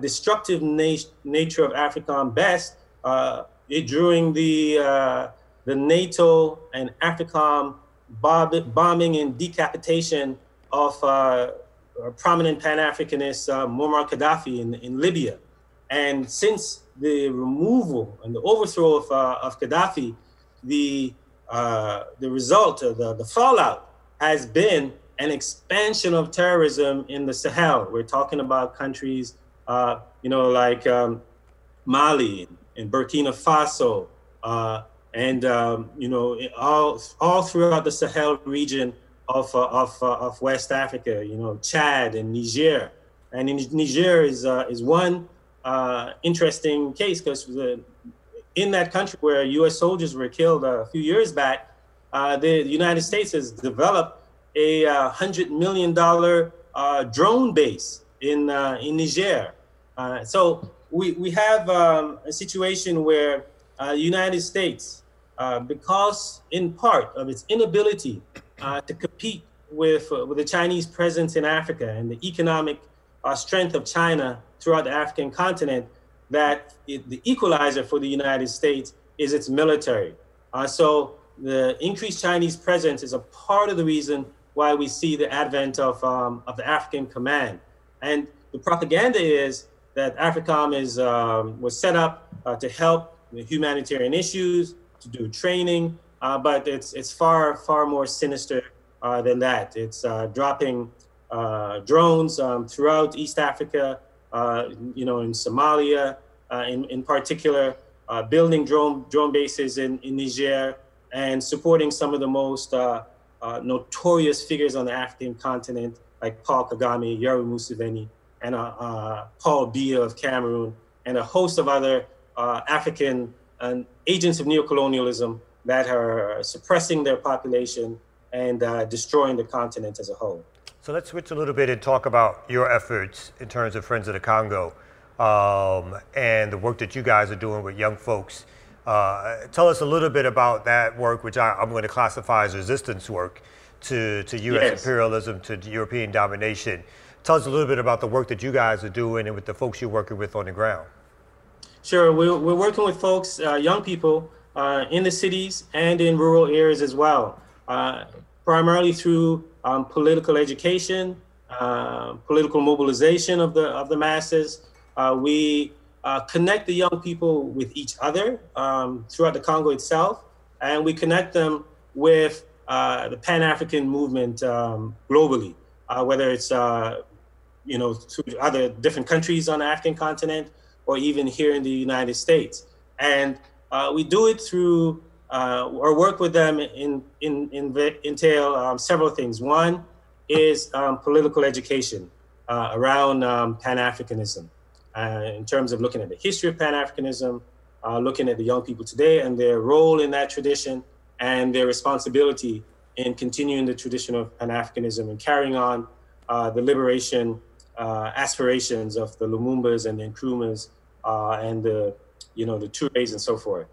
destructive na- nature of AFRICOM best it, during the, the NATO and AFRICOM bombing and decapitation of uh, prominent Pan Africanist uh, Muammar Gaddafi in, in Libya. And since the removal and the overthrow of, uh, of Gaddafi, the, uh, the result, of the, the fallout, has been an expansion of terrorism in the Sahel. We're talking about countries, uh, you know, like um, Mali and Burkina Faso, uh, and um, you know, all all throughout the Sahel region of uh, of uh, of West Africa. You know, Chad and Niger, and in Niger is uh, is one uh, interesting case because in that country where U.S. soldiers were killed a few years back, uh, the United States has developed a uh, hundred million dollar drone base in in Niger. So we we have um, a situation where uh, the United States, uh, because in part of its inability uh, to compete with uh, with the Chinese presence in Africa and the economic uh, strength of China throughout the African continent, that it, the equalizer for the United States is its military. Uh, so the increased Chinese presence is a part of the reason why we see the advent of, um, of the African Command. And the propaganda is that AFRICOM is, um, was set up to help humanitarian issues, to do training, uh, but it's, it's far, far more sinister uh, than that. It's uh, dropping uh, drones um, throughout East Africa, uh, you know, in Somalia, uh, in, in particular, building drone, drone bases in, in Niger, and supporting some of the most notorious figures on the African continent, like Paul Kagame, Yoweri Museveni, and Paul Biya of Cameroon, and a host of other African uh, agents of neocolonialism that are suppressing their population and uh, destroying the continent as a whole. So let's switch a little bit and talk about your efforts in terms of Friends of the Congo um, and the work that you guys are doing with young folks. Uh, tell us a little bit about that work, which I, am going to classify as resistance work to, to U.S. Yes. imperialism, to European domination. Tell us a little bit about the work that you guys are doing and with the folks you're working with on the ground. Sure, we're, we're working with folks, uh, young people, uh, in the cities and in rural areas as well, uh, primarily through um, political education, uh, political mobilization of the of the masses. Uh, we connect the young people with each other um, throughout the Congo itself, and we connect them with the Pan African movement um, globally, whether it's you know to other different countries on the African continent or even here in the United States, and we do it through uh, our work with them in, in, in entail um, several things. One is um, political education uh, around um, Pan Africanism, uh, in terms of looking at the history of Pan Africanism, uh, looking at the young people today and their role in that tradition and their responsibility in continuing the tradition of Pan Africanism and carrying on uh, the liberation uh, aspirations of the Lumumbas and the Nkrumahs and the you know the Tourés and so forth.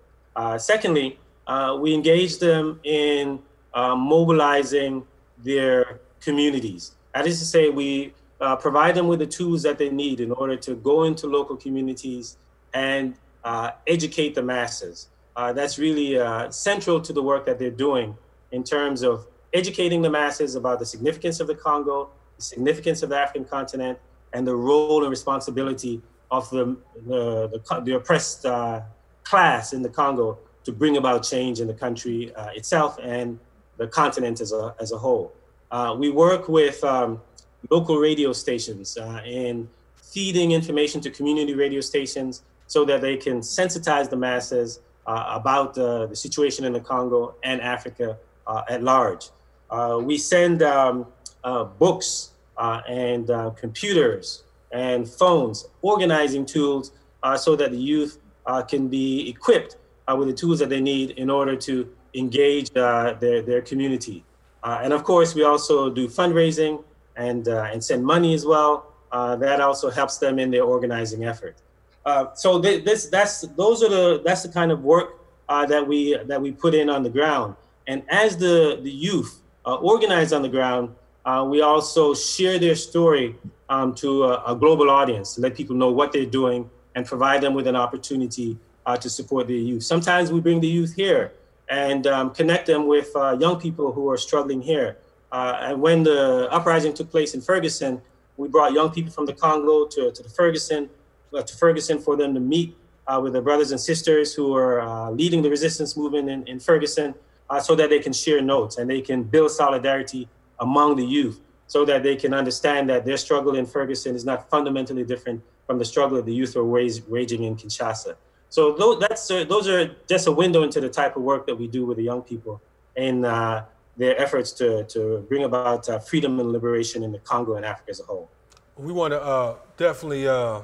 secondly, uh, we engage them in uh, mobilizing their communities. That is to say, we uh, provide them with the tools that they need in order to go into local communities and uh, educate the masses. Uh, that's really uh, central to the work that they're doing in terms of educating the masses about the significance of the Congo, the significance of the African continent, and the role and responsibility of the, the, the, the oppressed class in the Congo to bring about change in the country uh, itself and the continent as a, as a whole. Uh, we work with um, local radio stations uh, in feeding information to community radio stations so that they can sensitize the masses uh, about the situation in the Congo and Africa uh, at large. Uh, we send um, books and computers and phones, organizing tools so that the youth can be equipped uh, with the tools that they need in order to engage uh, their, their community. Uh, and of course, we also do fundraising and, uh, and send money as well. Uh, that also helps them in their organizing effort. Uh, so th- this, that's, those are the, that's the kind of work that, we, that we put in on the ground. And as the, the youth organize on the ground, we also share their story um, to a, a global audience to let people know what they're doing and provide them with an opportunity uh, to support the youth. Sometimes we bring the youth here and um, connect them with uh, young people who are struggling here. Uh, and when the uprising took place in Ferguson, we brought young people from the Congo to, to the Ferguson, uh, to Ferguson for them to meet uh, with their brothers and sisters who are uh, leading the resistance movement in, in Ferguson, so that they can share notes and they can build solidarity among the youth, so that they can understand that their struggle in Ferguson is not fundamentally different from the struggle that the youth are waging in Kinshasa. So those, that's uh, those are just a window into the type of work that we do with the young people in uh, their efforts to, to bring about uh, freedom and liberation in the Congo and Africa as a whole. We want to uh, definitely uh,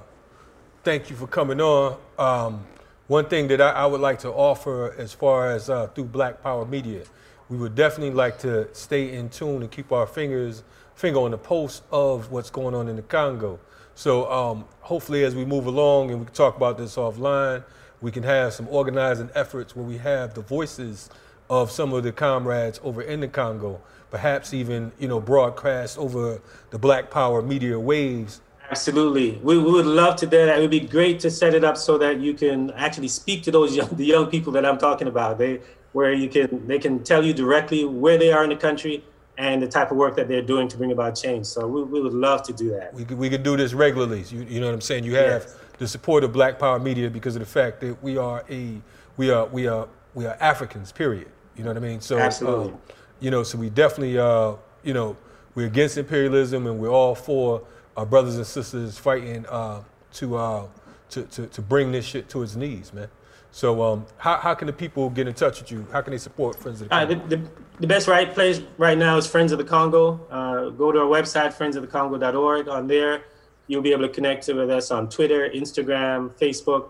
thank you for coming on. Um, one thing that I, I, would like to offer as far as through Black Power Media, we would definitely like to stay in tune and keep our fingers finger on the pulse of what's going on in the Congo. So um, hopefully, as we move along and we talk about this offline, we can have some organizing efforts where we have the voices of some of the comrades over in the Congo, perhaps even you know broadcast over the Black Power media waves. Absolutely, we, we would love to do that. It would be great to set it up so that you can actually speak to those young, the young people that I'm talking about. They where you can they can tell you directly where they are in the country and the type of work that they're doing to bring about change. So we, we would love to do that. We could, we could do this regularly. You, you know what I'm saying? You have yes. the support of Black Power Media because of the fact that we are a we are we are we are Africans. Period. You know what I mean? So absolutely. Uh, you know, so we definitely uh, you know we're against imperialism and we're all for our brothers and sisters fighting uh, to, uh, to to to bring this shit to its knees, man. So, um, how, how can the people get in touch with you? How can they support Friends of the Congo? Uh, the, the, the, best right place right now is Friends of the Congo. Uh, go to our website, friendsofthecongo.org. On there, you'll be able to connect with us on Twitter, Instagram, Facebook,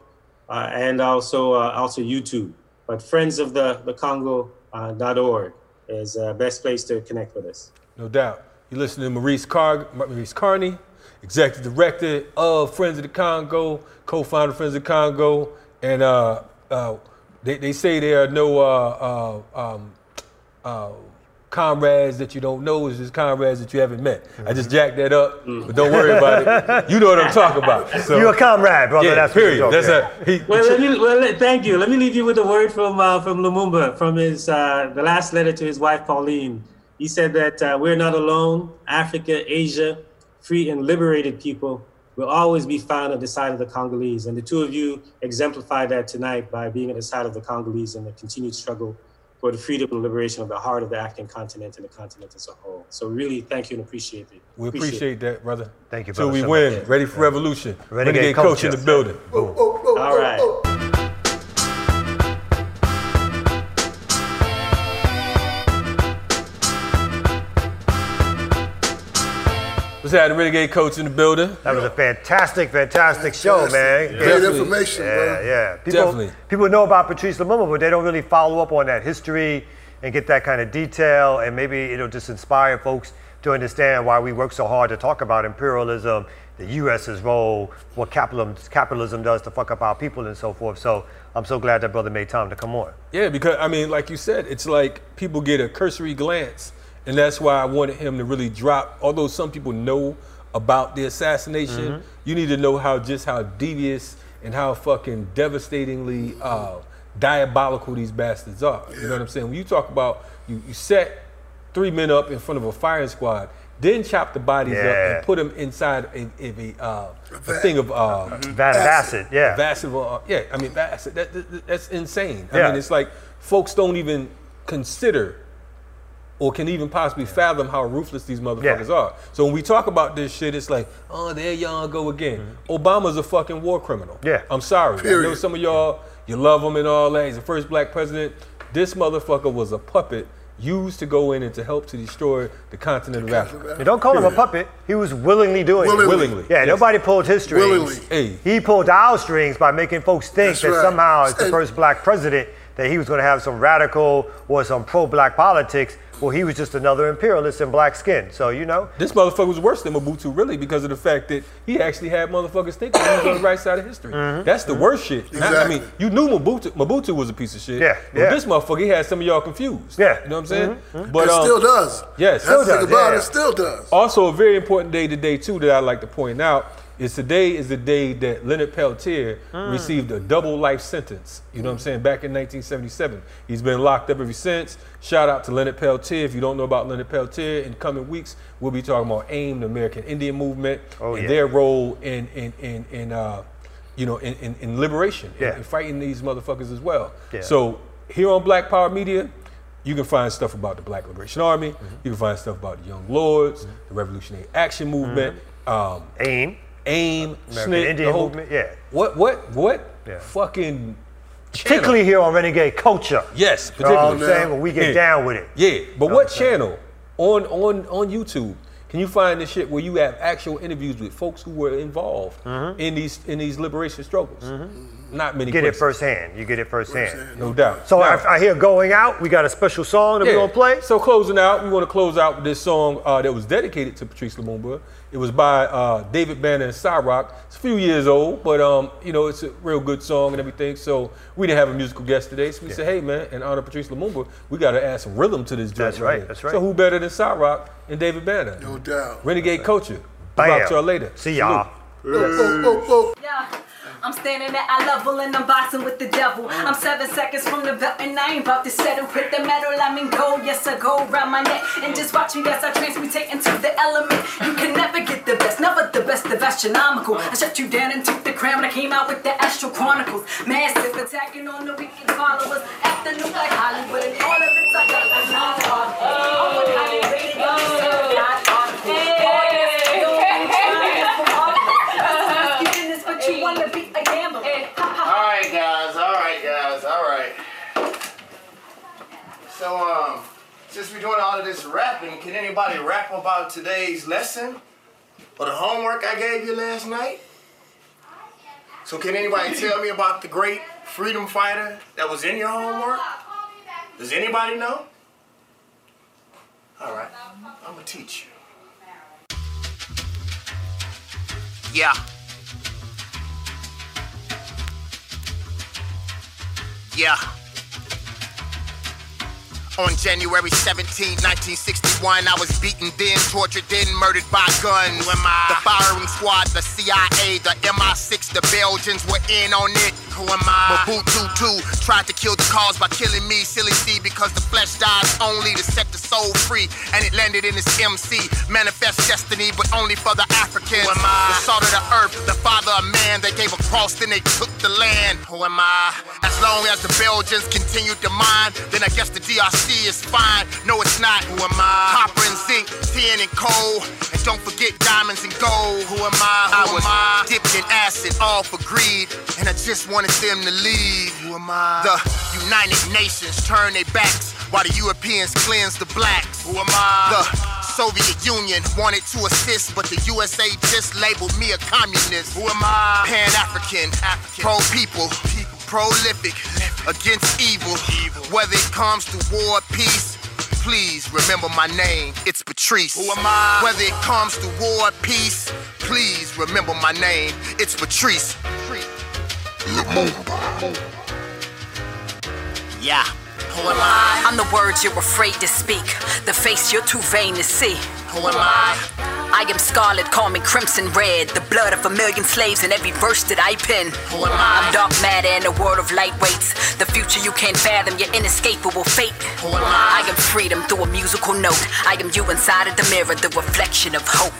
uh, and also uh, also YouTube. But Friends of the, the Congo.org. Uh, is the best place to connect with us. No doubt. You listen to Maurice, Car- Maurice Carney, Executive Director of Friends of the Congo, co-founder of Friends of the Congo, and uh, uh, they, they say there are no uh, uh, um, uh, comrades that you don't know, it's just comrades that you haven't met. I just jacked that up, but don't worry about it. You know what I'm talking about. So, You're a comrade, brother. yeah, That's period. That's a, he, Well, let me, well, let- thank you. Let me leave you with a word from uh, from Lumumba, from his uh, the last letter to his wife Pauline. He said that uh, we're not alone. Africa, Asia, free and liberated people will always be found at the side of the Congolese. And the two of you exemplify that tonight by being at the side of the Congolese in the continued struggle for the freedom and liberation of the heart of the African continent and the continent as a whole. So really, thank you and appreciate it. we appreciate that, brother. Thank you, Till brother, we so win. much. Ready for revolution. Renegade Renegade coach in the building. Oh, oh, oh, All oh, right. What's happening, Renegade coach in the building? That was a fantastic, fantastic show, man. Great Definitely. information, Yeah, bro. yeah. People, Definitely. People know about Patrice Lumumba, but they don't really follow up on that history and get that kind of detail. And maybe it'll just inspire folks to understand why we work so hard to talk about imperialism, the U.S.'s role, what capitalism, capitalism does to fuck up our people, and so forth. So I'm so glad that brother made time to come on. Yeah, because I mean, like you said, it's like people get a cursory glance, and that's why I wanted him to really drop. Although some people know about the assassination, Mm-hmm. you need to know how just how devious and how fucking devastatingly uh, diabolical these bastards are. You know what I'm saying? When you talk about you, you set three men up in front of a firing squad, then chop the bodies up and put them inside a, a, a, uh, a thing of uh, Vat of acid, yeah. Massive, uh, yeah. I mean, that's that, that, that's insane. I Yeah. mean, it's like folks don't even consider or can even possibly fathom how ruthless these motherfuckers Yeah. are. So when we talk about this shit, it's like, oh, there y'all go again. Obama's a fucking war criminal. Mm-hmm. Yeah. I'm sorry. Period. I know some of y'all, you love him and all that. He's the first black president. This motherfucker was a puppet used to go in and to help to destroy the continent of Africa. You don't call him a puppet. He was willingly doing Willingly. it. Willingly. Yeah, Yes. nobody pulled his strings. Willingly. Hey. He pulled our strings by making folks think That's that right. somehow, as the first black president, that he was going to have some radical or some pro-black politics. Well, he was just another imperialist in black skin. So you know, This motherfucker was worse than Mobutu, really, because of the fact that he actually had motherfuckers thinking he was on the right side of history. Mm-hmm. That's the worst shit. Not- I mean, you knew Mobutu, Mobutu was a piece of shit. Yeah, But yeah. this motherfucker, he had some of y'all confused. Yeah. You know what I'm saying? Mm-hmm. But it um, still does. yes. That's Still the thing does, about yeah. it. Still does. Also, a very important day today too that I'd like to point out is today is the day that Leonard Peltier Hmm. received a double life sentence. You know what I'm saying? Back in 1977, he's been locked up ever since. Shout out to Leonard Peltier. If you don't know about Leonard Peltier, in coming weeks we'll be talking about AIM, the American Indian Movement, Oh, and yeah. their role in in in, in uh, you know in, in, in liberation Yeah. and, fighting these motherfuckers as well. Yeah. So here on Black Power Media, you can find stuff about the Black Liberation Army. Mm-hmm. You can find stuff about the Young Lords, the Revolutionary Action Movement, um, AIM, AIM, American Indian whole- movement. Yeah, What what what Yeah. fucking particularly here on Renegade Culture. yes, You know what I'm saying? When we get Yeah. down with it. Yeah, but what channel on on on YouTube can you find this shit where you have actual interviews with folks who were involved mm-hmm. in these in these liberation struggles? Mm-hmm. Not many. You get it firsthand. You get it firsthand. no doubt. So Now- I, I hear going out. We got a special song that we're gonna play. So closing out, we want to close out with this song uh, that was dedicated to Patrice Lumumba. It was by uh, David Banner and Cyrock. It's a few years old, but um, you know it's a real good song and everything. So we didn't have a musical guest today, so we said, hey man, in honor of Patrice Lumumba, we got to add some rhythm to this joint. That's right, here. that's right. So who better than Cyrock and David Banner? No doubt. Renegade culture. Bam. Talk to y'all later. See y'all. Oh, oh, oh, oh. Yeah. I'm standing at eye level and I'm boxing with the devil. I'm seven seconds from the belt and I ain't about to settle. Hit the metal, I mean go, yes I go around my neck. And just watch me as I transmutate into the element. You can never get the best, never the best of astronomical. I shut you down and took the crown when I came out with the Astro Chronicles. Massive attacking on the weekend followers. Afternoon like Hollywood and all of it's a non-stop. I'm with rated, you're not on. Oh, yes, you don't need trying for all of it. Risky business, but you wanna be a gambler. All right, guys. All right, guys. All right. So, um, since we're doing all of this rapping, can anybody rap about today's lesson or the homework I gave you last night? So, can anybody tell me about the great freedom fighter that was in your homework? Does anybody know? All right, I'm gonna teach you. Yeah. Yeah. On January 17, 1961, I was beaten then, tortured then, murdered by guns. The firing squad, the CIA, the MI6, the Belgians were in on it. Who am I? Mobutu too tried to kill the cause by killing me, silly C, because the flesh dies only to set the soul free. And it landed in this MC, manifest destiny, but only for the Africans. Who am I? The salt of the earth, the father of man. They gave a cross, then they took the land. Who am I? As long as the Belgians continue to mine, then I guess the DRC is fine. No, it's not. Who am I? Copper and zinc, tin and coal. And don't forget diamonds and gold. Who am I? Who I was I? dipped in acid, all for greed. And I just wanted them to leave. Who am I? The United Nations turn their backs while the Europeans cleanse the blacks. Who am I? The Soviet Union wanted to assist, but the USA just labeled me a communist. Who am I? Pan African, pro people, prolific, against evil. Whether it comes to war or peace, please remember my name. It's Patrice. Who am I? Whether it comes to war or peace, please remember my name. It's Patrice. Yeah. Who am I? I'm the words you're afraid to speak, the face you're too vain to see. Who am I? I am scarlet, call me crimson red, the blood of a million slaves in every verse that I pen. Who am I? I'm dark matter in a world of lightweights, the future you can't fathom, your inescapable fate. Who am I? I am freedom through a musical note. I am you inside of the mirror, the reflection of hope.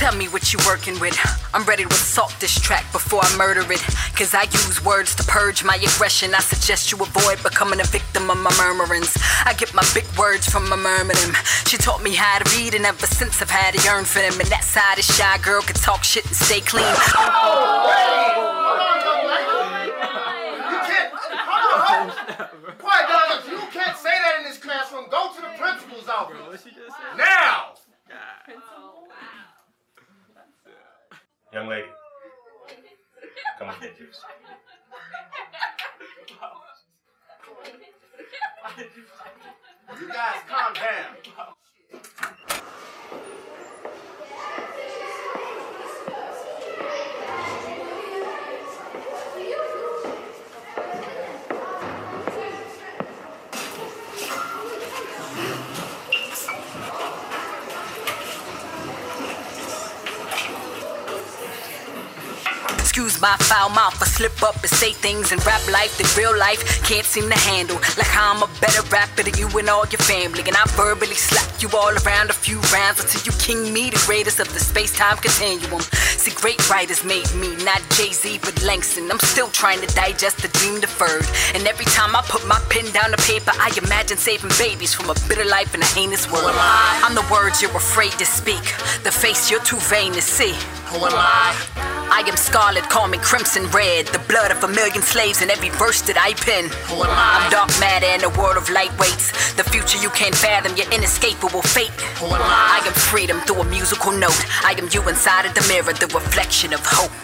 Tell me what you're working with. I'm ready to assault this track before I murder it. Cause I use words to purge my aggression. I suggest you avoid becoming a victim of my murmurings. I get my big words from my murmuring. She taught me how to read, and ever since I've had a yearn for them. And that side of shy girl can talk shit and stay clean. You can't. Hold on. Quiet down. You can't say that in this classroom. Go to the principal's office. Now. Young lady, come on, get. You guys calm down. My foul mouth, I slip up and say things in rap life that real life can't seem to handle. Like how I'm a better rapper than you and all your family. And I verbally slap you all around a few rounds until you king me, the greatest of the space time continuum. See, great writers made me, not Jay Z, but Langston. I'm still trying to digest the dream deferred. And every time I put my pen down to paper, I imagine saving babies from a bitter life in a heinous world. I'm the words you're afraid to speak, the face you're too vain to see. Who am I? I am scarlet, call me crimson red, the blood of a million slaves in every verse that I pen. Who am I? I'm dark matter in a world of lightweights, the future you can't fathom, your inescapable fate. Who am I? I am freedom through a musical note. I am you inside of the mirror, the reflection of hope.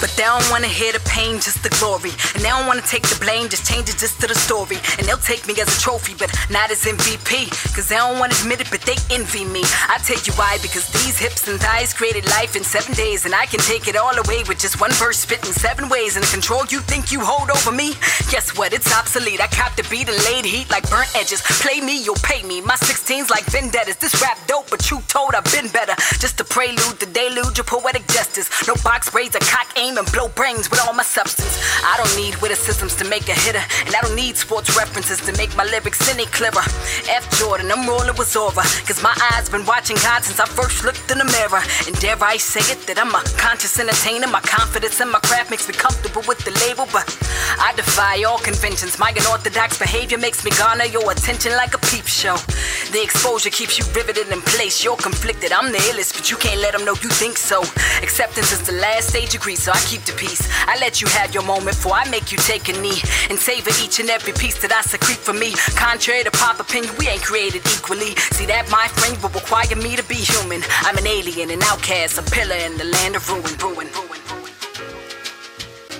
But they don't wanna hear the pain, just the glory. And they don't wanna take the blame, just change it just to the story. And they'll take me as a trophy, but not as MVP. Cause they don't wanna admit it, but they envy me. I tell you why, because these hips and thighs created life in seven days. And I can take it all away with just one verse spit in seven ways. And the control you think you hold over me, guess what? It's obsolete. I copped the beat and laid heat like burnt edges. Play me, you'll pay me. My 16's like vendettas. This rap dope, but you told I've been better. Just a prelude, the deluge of poetic justice. No box braids, a cock aim and blow brains with all my substance. I don't need witticisms to make a hitter, and I don't need sports references to make my lyrics any clearer. F Jordan, I'm rolling with Zora, cause my eyes been watching God since I first looked in the mirror. And dare I say it that I'm a conscious entertainer. My confidence in my craft makes me comfortable with the label, but I defy all conventions. My unorthodox behavior makes me garner your attention like a peep show. The exposure keeps you riveted in place. You're conflicted, I'm the illest, but you can't let them know you think so. Acceptance is the last stage grief, so I keep the peace. I let you have your moment before I make you take a knee and savor each and every piece that I secrete for me. Contrary to pop opinion, we ain't created equally. See that, my friend, will require me to be human. I'm an alien, an outcast, a pillar in the land of ruin, ruin, ruin, ruin.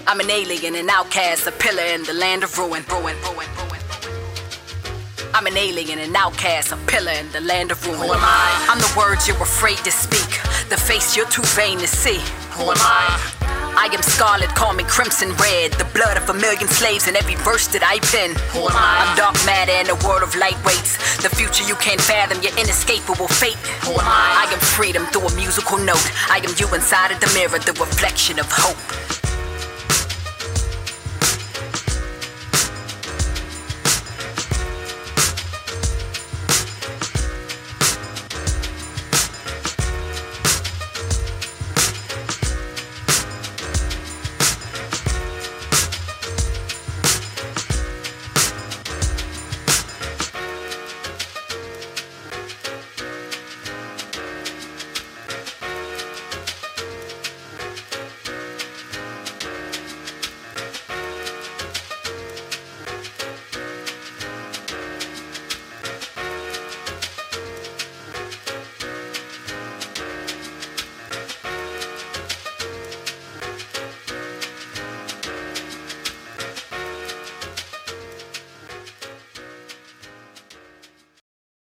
I'm an alien, an outcast, a pillar in the land of ruin, ruin, ruin, ruin. I'm an alien, an outcast, a pillar in the land of ruin. Who am I? I'm the words you're afraid to speak, the face you're too vain to see. Who am I? I am scarlet, call me crimson red. The blood of a million slaves in every verse that I pen. Who am I? I'm dark matter in a world of lightweights. The future you can't fathom, your inescapable fate. Who am I? I am freedom through a musical note. I am you inside of the mirror, the reflection of hope.